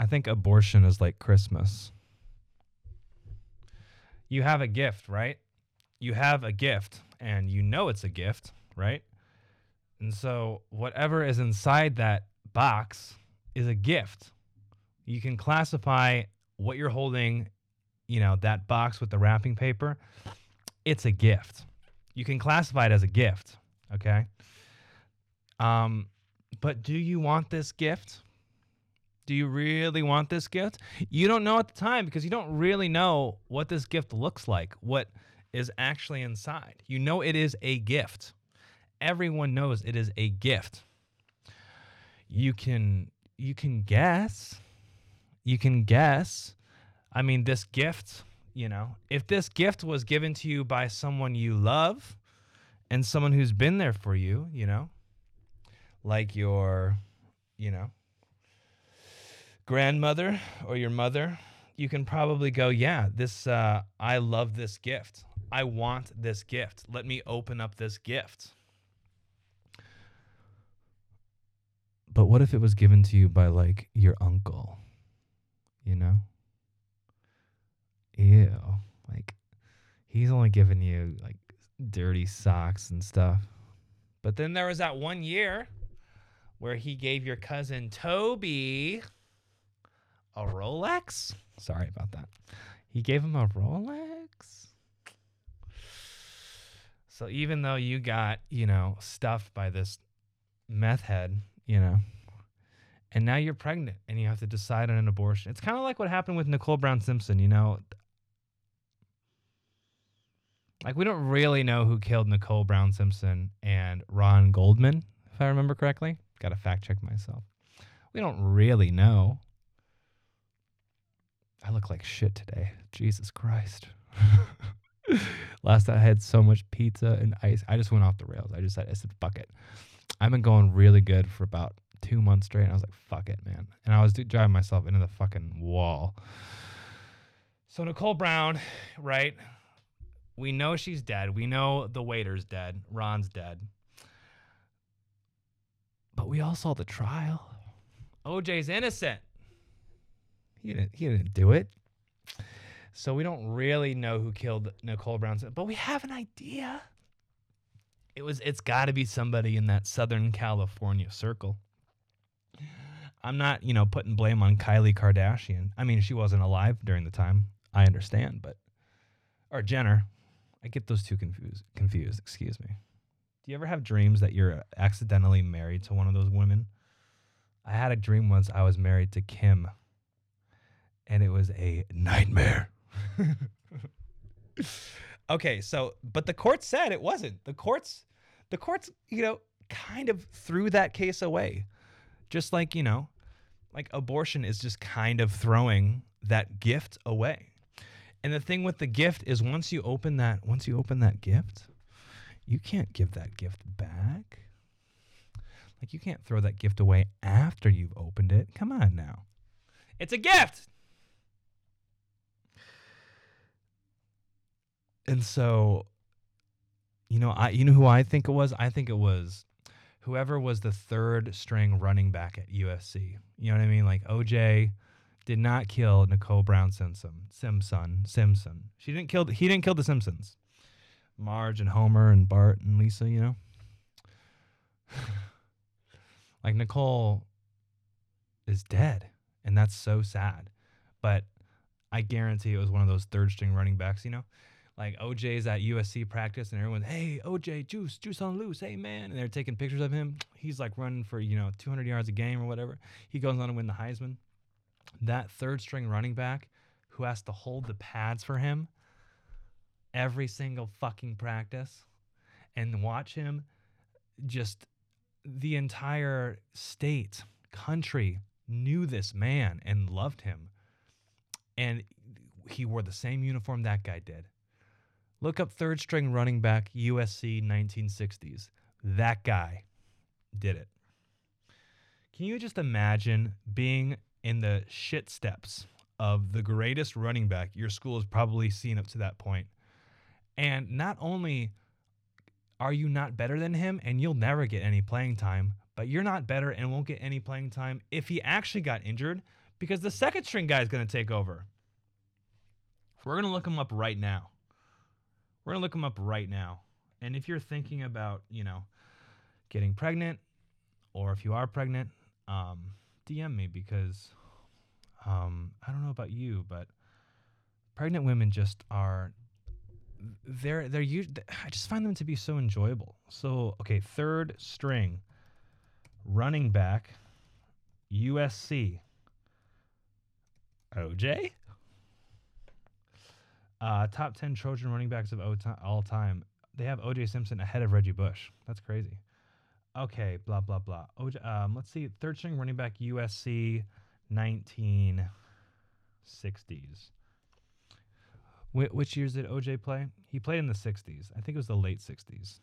I think abortion is like Christmas. You have a gift, right? You have a gift and you know it's a gift, right? And so whatever is inside that box is a gift. You can classify what you're holding, you know, that box with the wrapping paper, it's a gift. You can classify it as a gift, okay? Um, but do you want this gift? Do you really want this gift? You don't know at the time because you don't really know what this gift looks like, what is actually inside. You know it is a gift. Everyone knows it is a gift. You can you can guess. You can guess. I mean, this gift, you know, if this gift was given to you by someone you love and someone who's been there for you, you know, like your, you know, grandmother or your mother, you can probably go, yeah, this, uh, I love this gift. I want this gift. Let me open up this gift. But what if it was given to you by like your uncle? You know? Ew. Like he's only giving you like dirty socks and stuff. But then there was that one year where he gave your cousin Toby a Rolex. Sorry about that. He gave him a Rolex. So even though you got, you know, stuffed by this meth head, you know, and now you're pregnant and you have to decide on an abortion. It's kind of like what happened with Nicole Brown Simpson, you know. Like we don't really know who killed Nicole Brown Simpson and Ron Goldman, if I remember correctly. Got to fact check myself. We don't really know. I look like shit today. Jesus Christ. Last night I had so much pizza and ice. I just went off the rails. I just said, I said, fuck it. I've been going really good for about two months straight. And I was like, fuck it, man. And I was driving myself into the fucking wall. So Nicole Brown, right? We know she's dead. We know the waiter's dead. Ron's dead. But we all saw the trial. OJ's innocent. He didn't he didn't do it. So we don't really know who killed Nicole Brown, but we have an idea. It was it's got to be somebody in that Southern California circle. I'm not, you know, putting blame on Kylie Kardashian. I mean, she wasn't alive during the time. I understand, but or Jenner. I get those two confused. Confused, excuse me. Do you ever have dreams that you're accidentally married to one of those women? I had a dream once I was married to Kim, and it was a nightmare. okay, so but the court said it wasn't. The courts, the courts, you know, kind of threw that case away, just like you know, like abortion is just kind of throwing that gift away. And the thing with the gift is once you open that once you open that gift, you can't give that gift back. Like you can't throw that gift away after you've opened it. Come on now. It's a gift. And so you know, I you know who I think it was? I think it was whoever was the third string running back at USC. You know what I mean? Like OJ did not kill Nicole Brown Simpson. Simpson. Simpson. She didn't kill. He didn't kill the Simpsons. Marge and Homer and Bart and Lisa. You know. like Nicole is dead, and that's so sad. But I guarantee it was one of those third string running backs. You know. Like OJ's at USC practice, and everyone's, "Hey, OJ, juice, juice on loose, hey man!" And they're taking pictures of him. He's like running for you know 200 yards a game or whatever. He goes on to win the Heisman that third string running back who has to hold the pads for him every single fucking practice and watch him just the entire state, country knew this man and loved him. And he wore the same uniform that guy did. Look up third string running back USC 1960s. That guy did it. Can you just imagine being in the shit steps of the greatest running back your school has probably seen up to that point. And not only are you not better than him and you'll never get any playing time, but you're not better and won't get any playing time if he actually got injured because the second string guy is going to take over. We're going to look him up right now. We're going to look them up right now. And if you're thinking about, you know, getting pregnant, or if you are pregnant, um, DM me because um, I don't know about you, but pregnant women just are they're they're I just find them to be so enjoyable. So okay, third string, running back, USC, OJ. Uh, top ten Trojan running backs of all time. They have OJ Simpson ahead of Reggie Bush. That's crazy. Okay, blah blah blah. OJ, um, let's see, third string running back USC, nineteen sixties. Wh- which years did OJ play? He played in the 60s. I think it was the late 60s.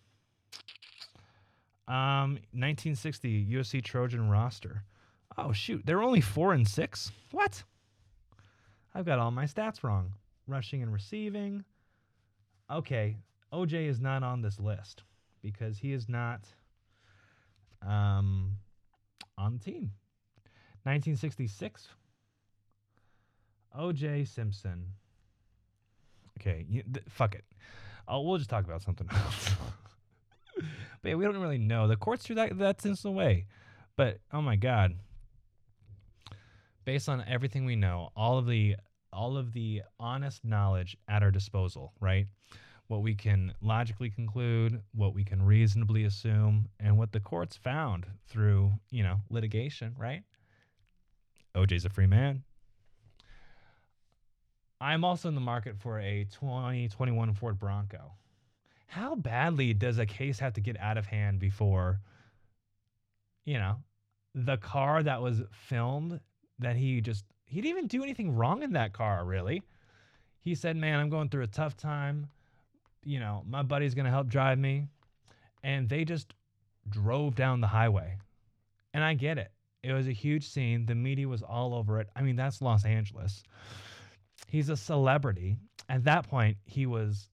Um, 1960 USC Trojan roster. Oh shoot, they're only four and six. What? I've got all my stats wrong. Rushing and receiving. Okay, OJ is not on this list because he is not um, on the team. 1966. OJ Simpson. Okay, you, th- fuck it. Uh, we'll just talk about something else. but yeah, we don't really know. The courts threw that that sentence away. But oh my god. Based on everything we know, all of the all of the honest knowledge at our disposal, right? What we can logically conclude, what we can reasonably assume, and what the courts found through, you know, litigation, right? OJ's a free man. I'm also in the market for a 2021 Ford Bronco. How badly does a case have to get out of hand before, you know, the car that was filmed that he just, he didn't even do anything wrong in that car, really. He said, Man, I'm going through a tough time. You know, my buddy's going to help drive me. And they just drove down the highway. And I get it. It was a huge scene. The media was all over it. I mean, that's Los Angeles he's a celebrity. At that point, he was,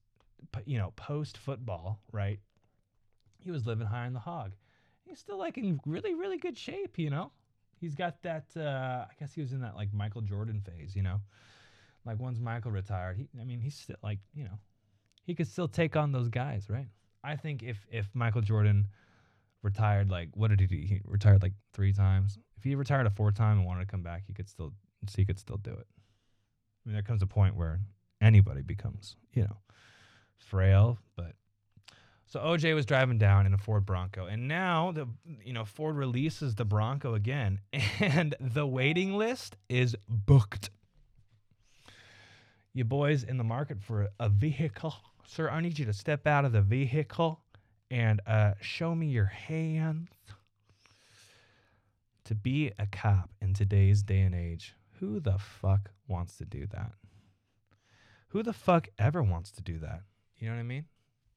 you know, post football, right? He was living high on the hog. He's still like in really, really good shape, you know. He's got that. Uh, I guess he was in that like Michael Jordan phase, you know. Like once Michael retired, he. I mean, he's still like, you know, he could still take on those guys, right? I think if if Michael Jordan retired, like what did he do? He retired like three times. If he retired a fourth time and wanted to come back, he could still. So he could still do it. I mean, there comes a point where anybody becomes, you know, frail. But so OJ was driving down in a Ford Bronco, and now the you know Ford releases the Bronco again, and the waiting list is booked. You boys in the market for a vehicle, sir? I need you to step out of the vehicle and uh, show me your hands. To be a cop in today's day and age, who the fuck wants to do that? Who the fuck ever wants to do that? You know what I mean?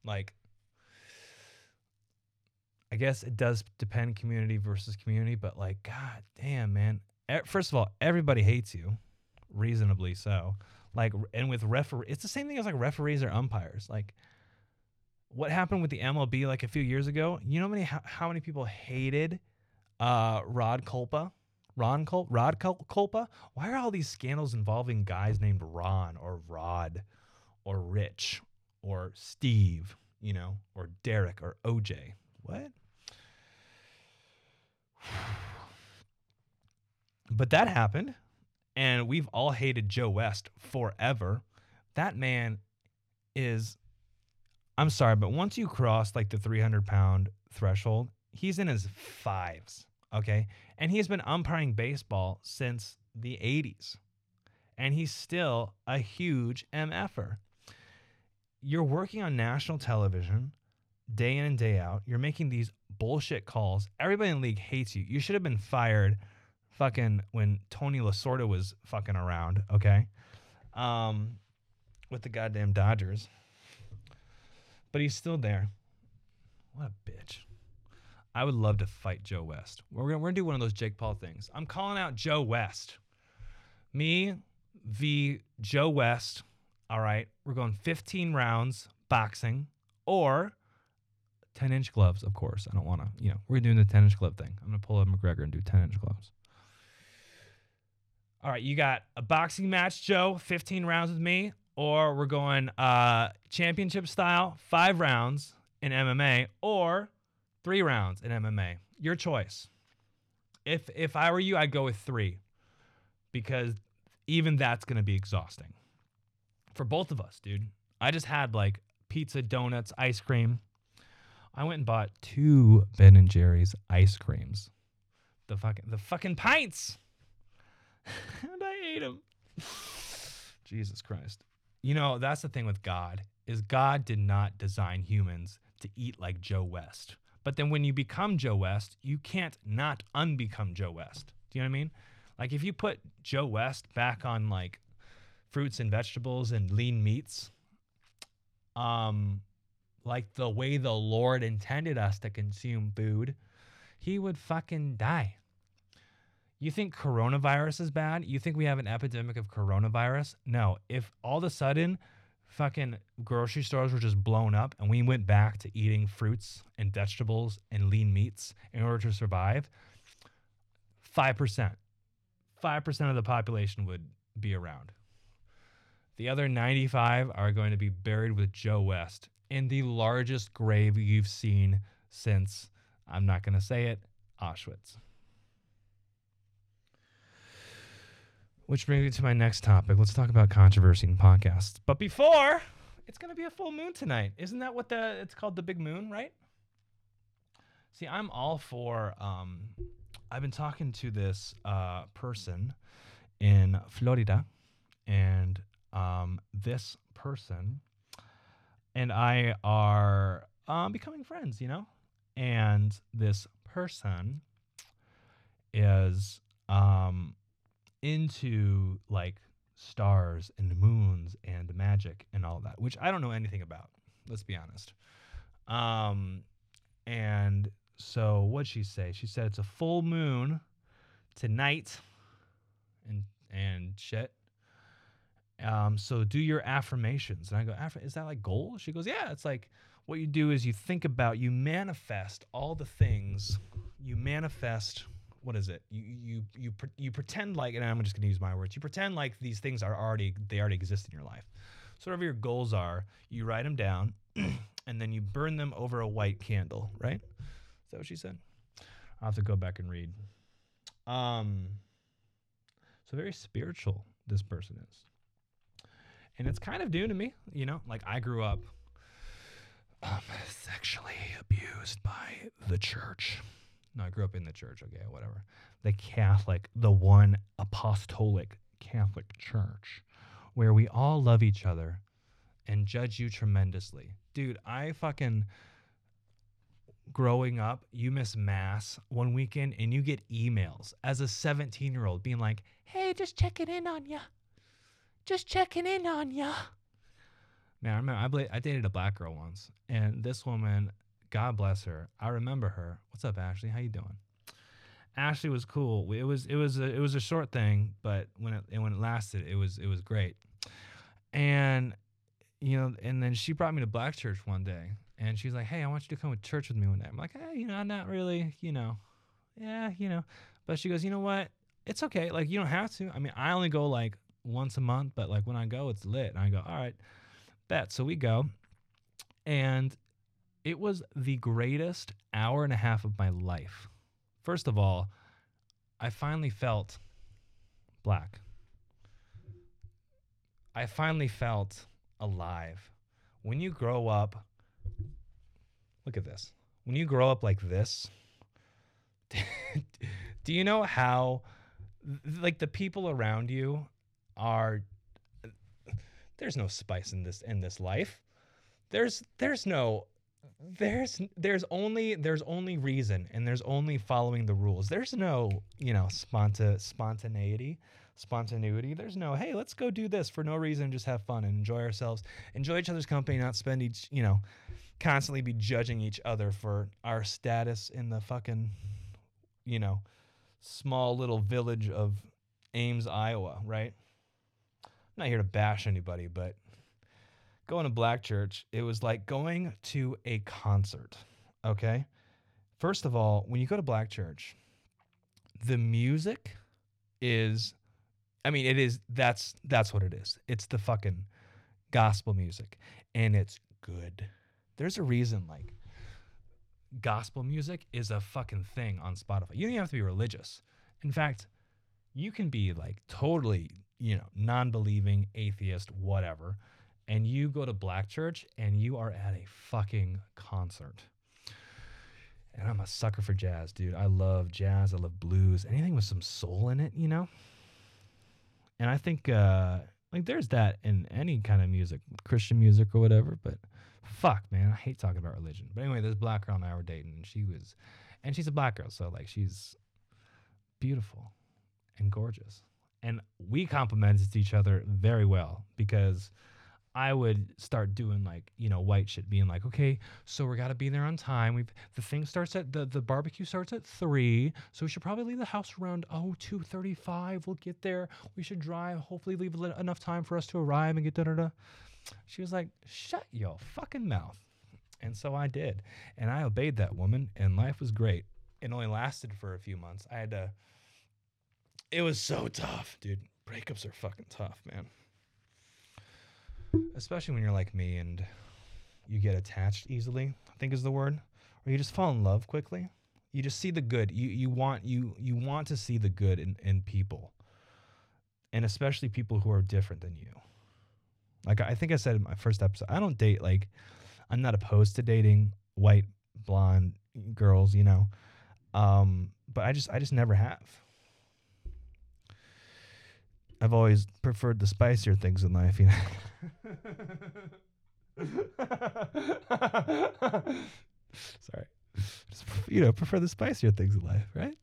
Like, I guess it does depend community versus community, but like, god damn, man. First of all, everybody hates you, reasonably so. Like, and with referee, it's the same thing as like referees or umpires. Like, what happened with the MLB like a few years ago? You know how many how, how many people hated uh, Rod Kulpa? Ron Cul- Rod Cul- Kulpa? Why are all these scandals involving guys named Ron or Rod or Rich or Steve, you know, or Derek or OJ? What? But that happened, and we've all hated Joe West forever. That man is, I'm sorry, but once you cross like the 300 pound threshold, he's in his fives. Okay. And he's been umpiring baseball since the 80s. And he's still a huge MFer. You're working on national television day in and day out. You're making these bullshit calls. Everybody in the league hates you. You should have been fired fucking when Tony Lasorda was fucking around, okay? Um, with the goddamn Dodgers. But he's still there. What a bitch. I would love to fight Joe West. We're gonna, we're gonna do one of those Jake Paul things. I'm calling out Joe West. Me v. Joe West. All right, we're going 15 rounds boxing or 10 inch gloves, of course. I don't want to, you know, we're doing the 10 inch glove thing. I'm gonna pull up McGregor and do 10 inch gloves. All right, you got a boxing match, Joe, 15 rounds with me, or we're going uh, championship style, five rounds in MMA, or three rounds in MMA. Your choice. If if I were you, I'd go with three, because even that's gonna be exhausting for both of us, dude. I just had like pizza, donuts, ice cream. I went and bought two Ben and Jerry's ice creams. The fucking the fucking pints. and I ate them. Jesus Christ. You know, that's the thing with God is God did not design humans to eat like Joe West. But then when you become Joe West, you can't not unbecome Joe West. Do you know what I mean? Like if you put Joe West back on like fruits and vegetables and lean meats, um, like the way the Lord intended us to consume food, he would fucking die. You think coronavirus is bad? You think we have an epidemic of coronavirus? No. If all of a sudden fucking grocery stores were just blown up and we went back to eating fruits and vegetables and lean meats in order to survive, 5%. 5% of the population would be around. The other 95 are going to be buried with Joe West in the largest grave you've seen since, I'm not going to say it, Auschwitz. Which brings me to my next topic. Let's talk about controversy in podcasts. But before, it's going to be a full moon tonight. Isn't that what the it's called the big moon, right? See, I'm all for um I've been talking to this uh person in Florida and um this person and I are um becoming friends, you know? And this person is um into like stars and moons and magic and all that, which I don't know anything about. Let's be honest. Um, and so what'd she say? She said it's a full moon tonight and and shit. Um, so do your affirmations. And I go, is that like goals? She goes, yeah, it's like what you do is you think about, you manifest all the things, you manifest what is it? You you you you pretend like, and I'm just gonna use my words. You pretend like these things are already they already exist in your life. So whatever your goals are, you write them down, and then you burn them over a white candle. Right? Is that what she said? I'll have to go back and read. Um. So very spiritual this person is, and it's kind of due to me. You know, like I grew up um, sexually abused by the church. No, I grew up in the church. Okay, whatever. The Catholic, the one apostolic Catholic church, where we all love each other and judge you tremendously. Dude, I fucking growing up, you miss mass one weekend and you get emails as a 17 year old being like, hey, just checking in on ya. Just checking in on ya. Man, I remember I, bla- I dated a black girl once, and this woman God bless her. I remember her. What's up, Ashley? How you doing? Ashley was cool. It was it was a, it was a short thing, but when it when it lasted, it was it was great. And you know, and then she brought me to Black Church one day, and she's like, "Hey, I want you to come to church with me one day." I'm like, "Hey, you know, I'm not really, you know, yeah, you know," but she goes, "You know what? It's okay. Like, you don't have to. I mean, I only go like once a month, but like when I go, it's lit." And I go, "All right, bet." So we go, and it was the greatest hour and a half of my life. First of all, I finally felt black. I finally felt alive. When you grow up, look at this. When you grow up like this, do you know how like the people around you are there's no spice in this in this life. There's there's no there's there's only there's only reason and there's only following the rules. There's no, you know, sponta spontaneity, spontaneity. There's no, hey, let's go do this for no reason, just have fun and enjoy ourselves. Enjoy each other's company, not spend each, you know, constantly be judging each other for our status in the fucking, you know, small little village of Ames, Iowa, right? I'm not here to bash anybody, but going to black church, it was like going to a concert. Okay. First of all, when you go to black church, the music is I mean, it is that's that's what it is. It's the fucking gospel music and it's good. There's a reason like gospel music is a fucking thing on Spotify. You don't even have to be religious. In fact, you can be like totally, you know, non-believing, atheist, whatever, and you go to black church and you are at a fucking concert. And I'm a sucker for jazz, dude. I love jazz. I love blues. Anything with some soul in it, you know? And I think uh like there's that in any kind of music, Christian music or whatever, but fuck, man, I hate talking about religion. But anyway, this black girl and I were dating and she was and she's a black girl, so like she's beautiful and gorgeous. And we complemented each other very well because I would start doing like, you know, white shit, being like, okay, so we gotta be there on time. We've the thing starts at the, the barbecue starts at three. So we should probably leave the house around oh two thirty five. We'll get there. We should drive, hopefully leave enough time for us to arrive and get da da da. She was like, Shut your fucking mouth. And so I did. And I obeyed that woman and life was great. It only lasted for a few months. I had to it was so tough, dude. Breakups are fucking tough, man. Especially when you're like me and you get attached easily i think is the word or you just fall in love quickly. You just see the good. You you want you you want to see the good in in people. And especially people who are different than you. Like i think i said in my first episode i don't date like i'm not opposed to dating white blonde girls you know? Um but i just i just never have I've always preferred the spicier things in life, you know. Sorry. Just, you know, prefer the spicier things in life, right?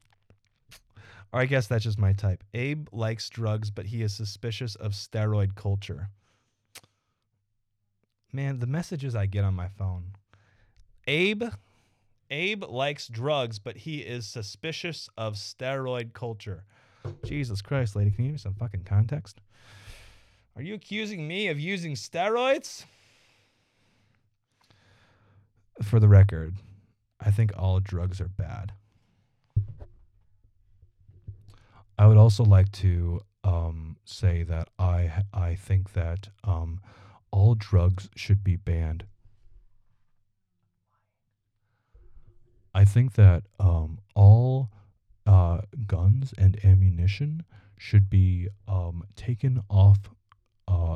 Or I guess that's just my type. Abe likes drugs, but he is suspicious of steroid culture. Man, the messages I get on my phone. Abe Abe likes drugs, but he is suspicious of steroid culture. Jesus Christ, lady, can you give me some fucking context? Are you accusing me of using steroids? For the record, I think all drugs are bad. I would also like to um, say that I I think that um, all drugs should be banned. I think that um, all uh, guns and ammunition should be um, taken off uh,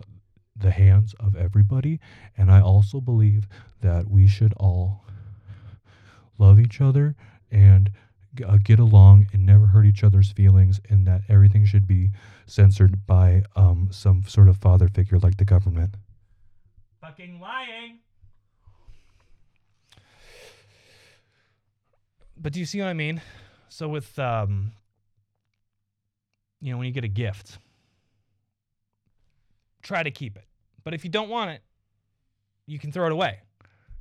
the hands of everybody. And I also believe that we should all love each other and uh, get along and never hurt each other's feelings, and that everything should be censored by um, some sort of father figure like the government. Fucking lying. But do you see what I mean? So with um, you know, when you get a gift, try to keep it. But if you don't want it, you can throw it away.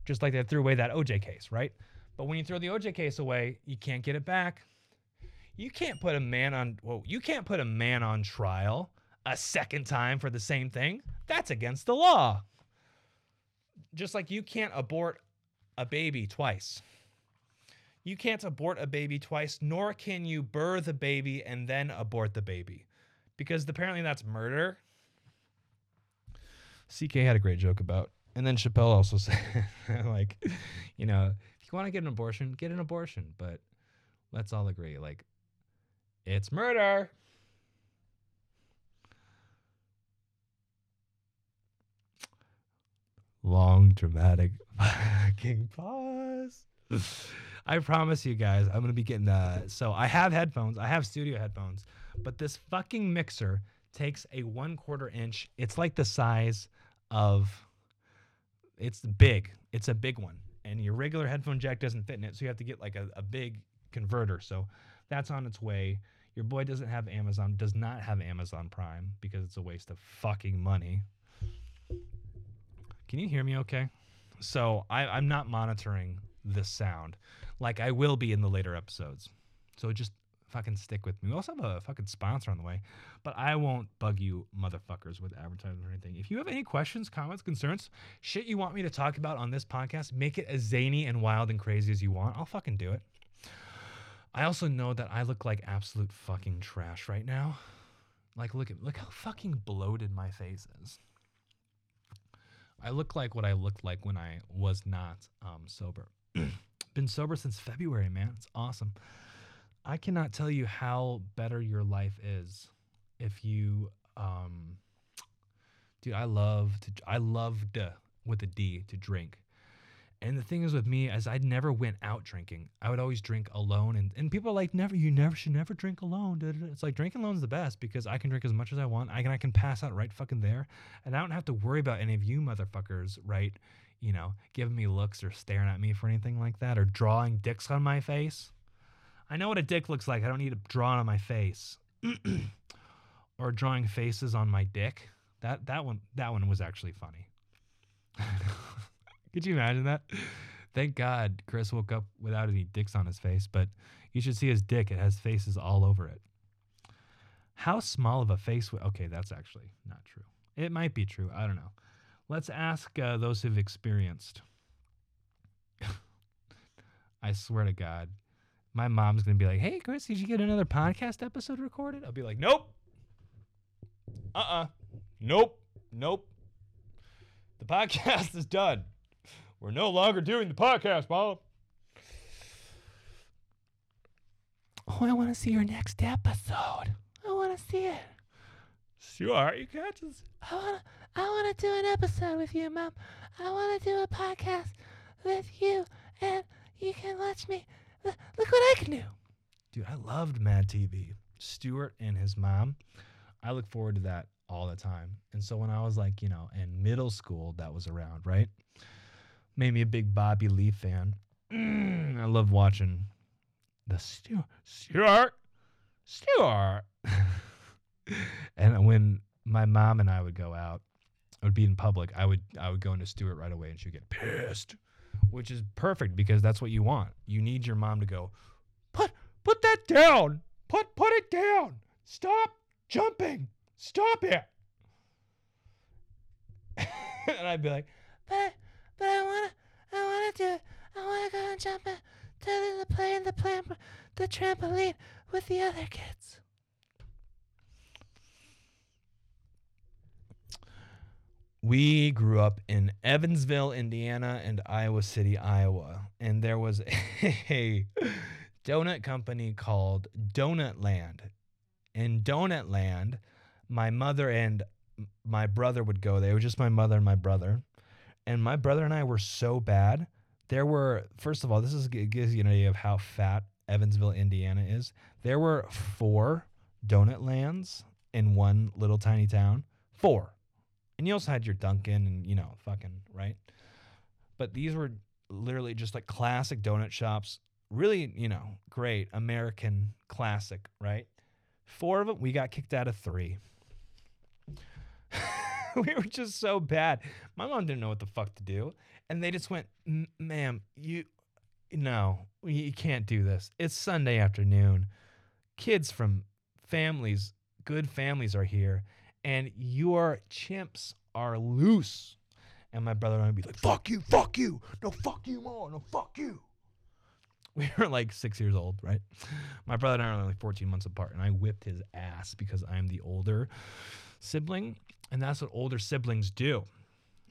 Just like they threw away that OJ case, right? But when you throw the OJ case away, you can't get it back. You can't put a man on well, you can't put a man on trial a second time for the same thing. That's against the law. Just like you can't abort a baby twice. You can't abort a baby twice, nor can you birth a baby and then abort the baby. Because apparently that's murder. CK had a great joke about. And then Chappelle also said, like, you know, if you want to get an abortion, get an abortion. But let's all agree, like, it's murder. Long, dramatic fucking pause. I promise you guys, I'm gonna be getting uh so I have headphones, I have studio headphones, but this fucking mixer takes a one quarter inch. It's like the size of it's big. It's a big one. And your regular headphone jack doesn't fit in it, so you have to get like a, a big converter. So that's on its way. Your boy doesn't have Amazon, does not have Amazon Prime because it's a waste of fucking money. Can you hear me okay? So I, I'm not monitoring the sound like I will be in the later episodes. So just fucking stick with me. We also have a fucking sponsor on the way, but I won't bug you motherfuckers with advertising or anything. If you have any questions, comments, concerns, shit you want me to talk about on this podcast, make it as zany and wild and crazy as you want. I'll fucking do it. I also know that I look like absolute fucking trash right now. Like look at look how fucking bloated my face is. I look like what I looked like when I was not um, sober. Been sober since February, man. It's awesome. I cannot tell you how better your life is if you um dude, I love to I loved with a D to drink. And the thing is with me, as I never went out drinking, I would always drink alone. And, and people are like, never, you never should never drink alone. It's like drinking alone is the best because I can drink as much as I want. I can, I can pass out right fucking there. And I don't have to worry about any of you motherfuckers, right? You know, giving me looks or staring at me for anything like that or drawing dicks on my face. I know what a dick looks like. I don't need to draw on my face or drawing faces on my dick. That, that one, that one was actually funny. Could you imagine that? Thank God Chris woke up without any dicks on his face, but you should see his dick. It has faces all over it. How small of a face? W- okay, that's actually not true. It might be true. I don't know. Let's ask uh, those who've experienced. I swear to God, my mom's gonna be like, "Hey, Chris, did you get another podcast episode recorded?" I'll be like, "Nope, uh, uh-uh. uh nope, nope. The podcast is done." We're no longer doing the podcast, Mom. Oh, I want to see your next episode. I want to see it. Sure, you can't just. I want to. I want to do an episode with you, Mom. I want to do a podcast with you, and you can watch me. Look what I can do. Dude, I loved Mad TV. Stuart and his mom. I look forward to that all the time. And so when I was like, you know, in middle school, that was around, right? made me a big Bobby Lee fan. Mm, I love watching the Stuart, Stuart, Stuart. and when my mom and I would go out, I would be in public. I would I would go into Stuart right away, and she'd get pissed, which is perfect because that's what you want. You need your mom to go, put put that down, put put it down, stop jumping, stop it. and I'd be like, but but I wanna, I wanna do it. I wanna go and jump into the, the play in the plan, the trampoline with the other kids. We grew up in Evansville, Indiana, and Iowa City, Iowa, and there was a donut company called Donut Land. In Donut Land, my mother and my brother would go there. It was just my mother and my brother and my brother and I were so bad. There were, first of all, this is gives you an idea of how fat Evansville, Indiana is. There were four donut lands in one little tiny town. Four. And you also had your Dunkin' and, you know, fucking, right? But these were literally just like classic donut shops. Really, you know, great American classic, right? Four of them, we got kicked out of three. we were just so bad. My mom didn't know what the fuck to do. And they just went, ma'am, you, no, you can't do this. It's Sunday afternoon. Kids from families, good families are here, and your chimps are loose. And my brother and I would be like, fuck you, fuck you. No, fuck you, more, No, fuck you. We were like six years old, right? My brother and I are only 14 months apart, and I whipped his ass because I'm the older sibling. And that's what older siblings do.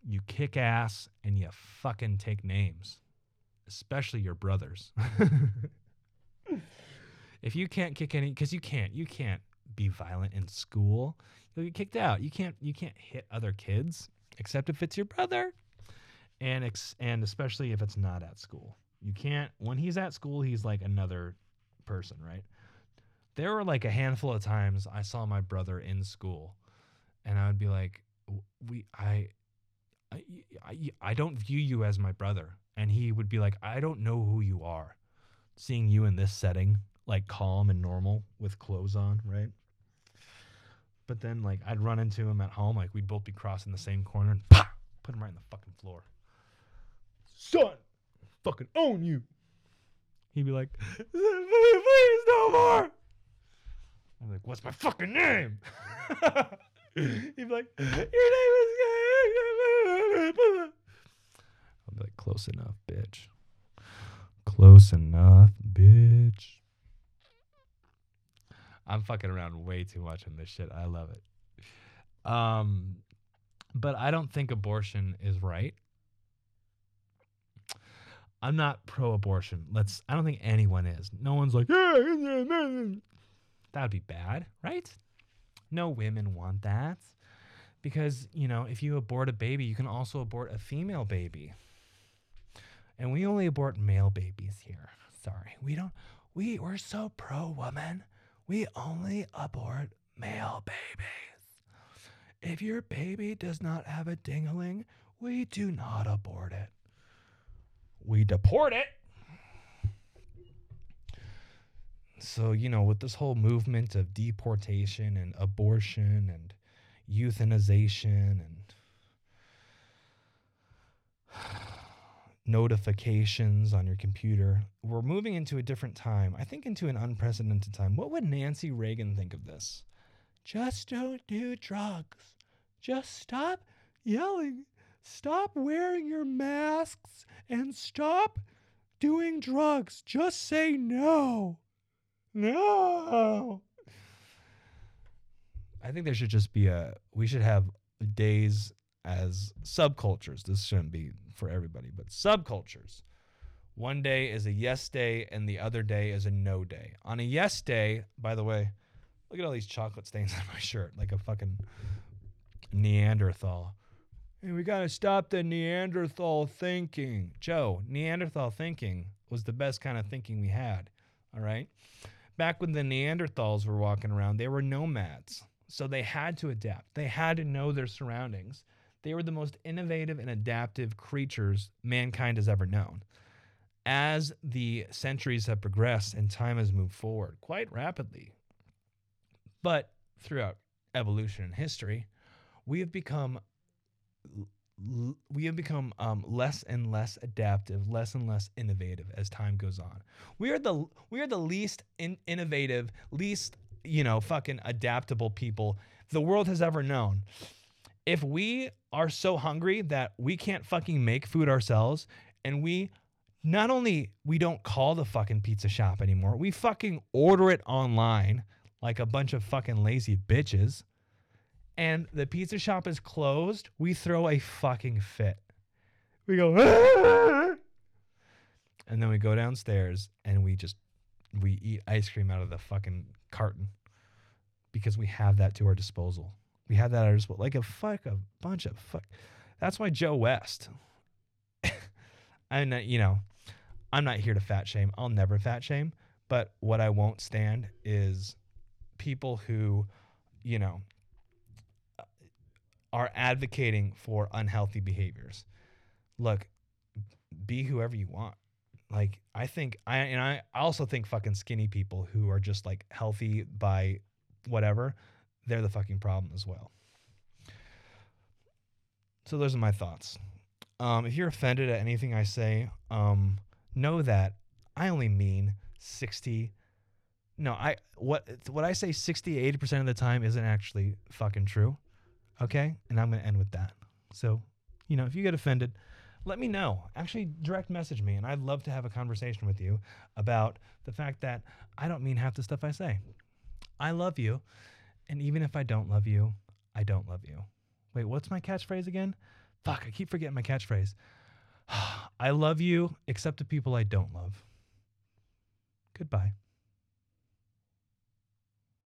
You kick ass and you fucking take names, especially your brothers. if you can't kick any, because you can't, you can't be violent in school. You'll get kicked out. You can't, you can't hit other kids except if it's your brother, and ex- and especially if it's not at school. You can't. When he's at school, he's like another person, right? There were like a handful of times I saw my brother in school and I would be like, we, I, I, I, I don't view you as my brother. And he would be like, I don't know who you are. Seeing you in this setting, like calm and normal with clothes on, right? But then, like, I'd run into him at home, like, we'd both be crossing the same corner and pah, put him right in the fucking floor. Son, fucking own you. He'd be like, please no more. I'm like, what's my fucking name? He'd be like, Your name is. I'll be like, Close enough, bitch. Close enough, bitch. I'm fucking around way too much on this shit. I love it. Um, but I don't think abortion is right. I'm not pro-abortion. Let's. I don't think anyone is. No one's like, yeah, that would be bad, right? No women want that because you know if you abort a baby, you can also abort a female baby, and we only abort male babies here. Sorry, we don't. We we're so pro-woman. We only abort male babies. If your baby does not have a dingling, we do not abort it we deport it. So, you know, with this whole movement of deportation and abortion and euthanization and notifications on your computer, we're moving into a different time. I think into an unprecedented time. What would Nancy Reagan think of this? Just don't do drugs. Just stop yelling Stop wearing your masks and stop doing drugs. Just say no. No. I think there should just be a, we should have days as subcultures. This shouldn't be for everybody, but subcultures. One day is a yes day and the other day is a no day. On a yes day, by the way, look at all these chocolate stains on my shirt, like a fucking Neanderthal. Hey, we got to stop the Neanderthal thinking. Joe, Neanderthal thinking was the best kind of thinking we had. All right. Back when the Neanderthals were walking around, they were nomads. So they had to adapt, they had to know their surroundings. They were the most innovative and adaptive creatures mankind has ever known. As the centuries have progressed and time has moved forward quite rapidly, but throughout evolution and history, we have become we have become um, less and less adaptive, less and less innovative as time goes on. We are the we are the least in, innovative, least you know fucking adaptable people the world has ever known. If we are so hungry that we can't fucking make food ourselves, and we not only we don't call the fucking pizza shop anymore, we fucking order it online like a bunch of fucking lazy bitches and the pizza shop is closed, we throw a fucking fit. We go, and then we go downstairs and we just we eat ice cream out of the fucking carton because we have that to our disposal. We had that at our disposal, like a fuck a bunch of fuck. That's why Joe West. Not, you know, I'm not here to fat shame. I'll never fat shame. But what I won't stand is people who, you know, uh, are advocating for unhealthy behaviors. Look, be whoever you want. Like I think I and I also think fucking skinny people who are just like healthy by whatever, they're the fucking problem as well. So those are my thoughts. Um, if you're offended at anything I say, um, know that I only mean 60 no, I what what I say 60 80% of the time isn't actually fucking true. Okay. And I'm going to end with that. So, you know, if you get offended, let me know. Actually, direct message me, and I'd love to have a conversation with you about the fact that I don't mean half the stuff I say. I love you. And even if I don't love you, I don't love you. Wait, what's my catchphrase again? Fuck, I keep forgetting my catchphrase. I love you, except the people I don't love. Goodbye.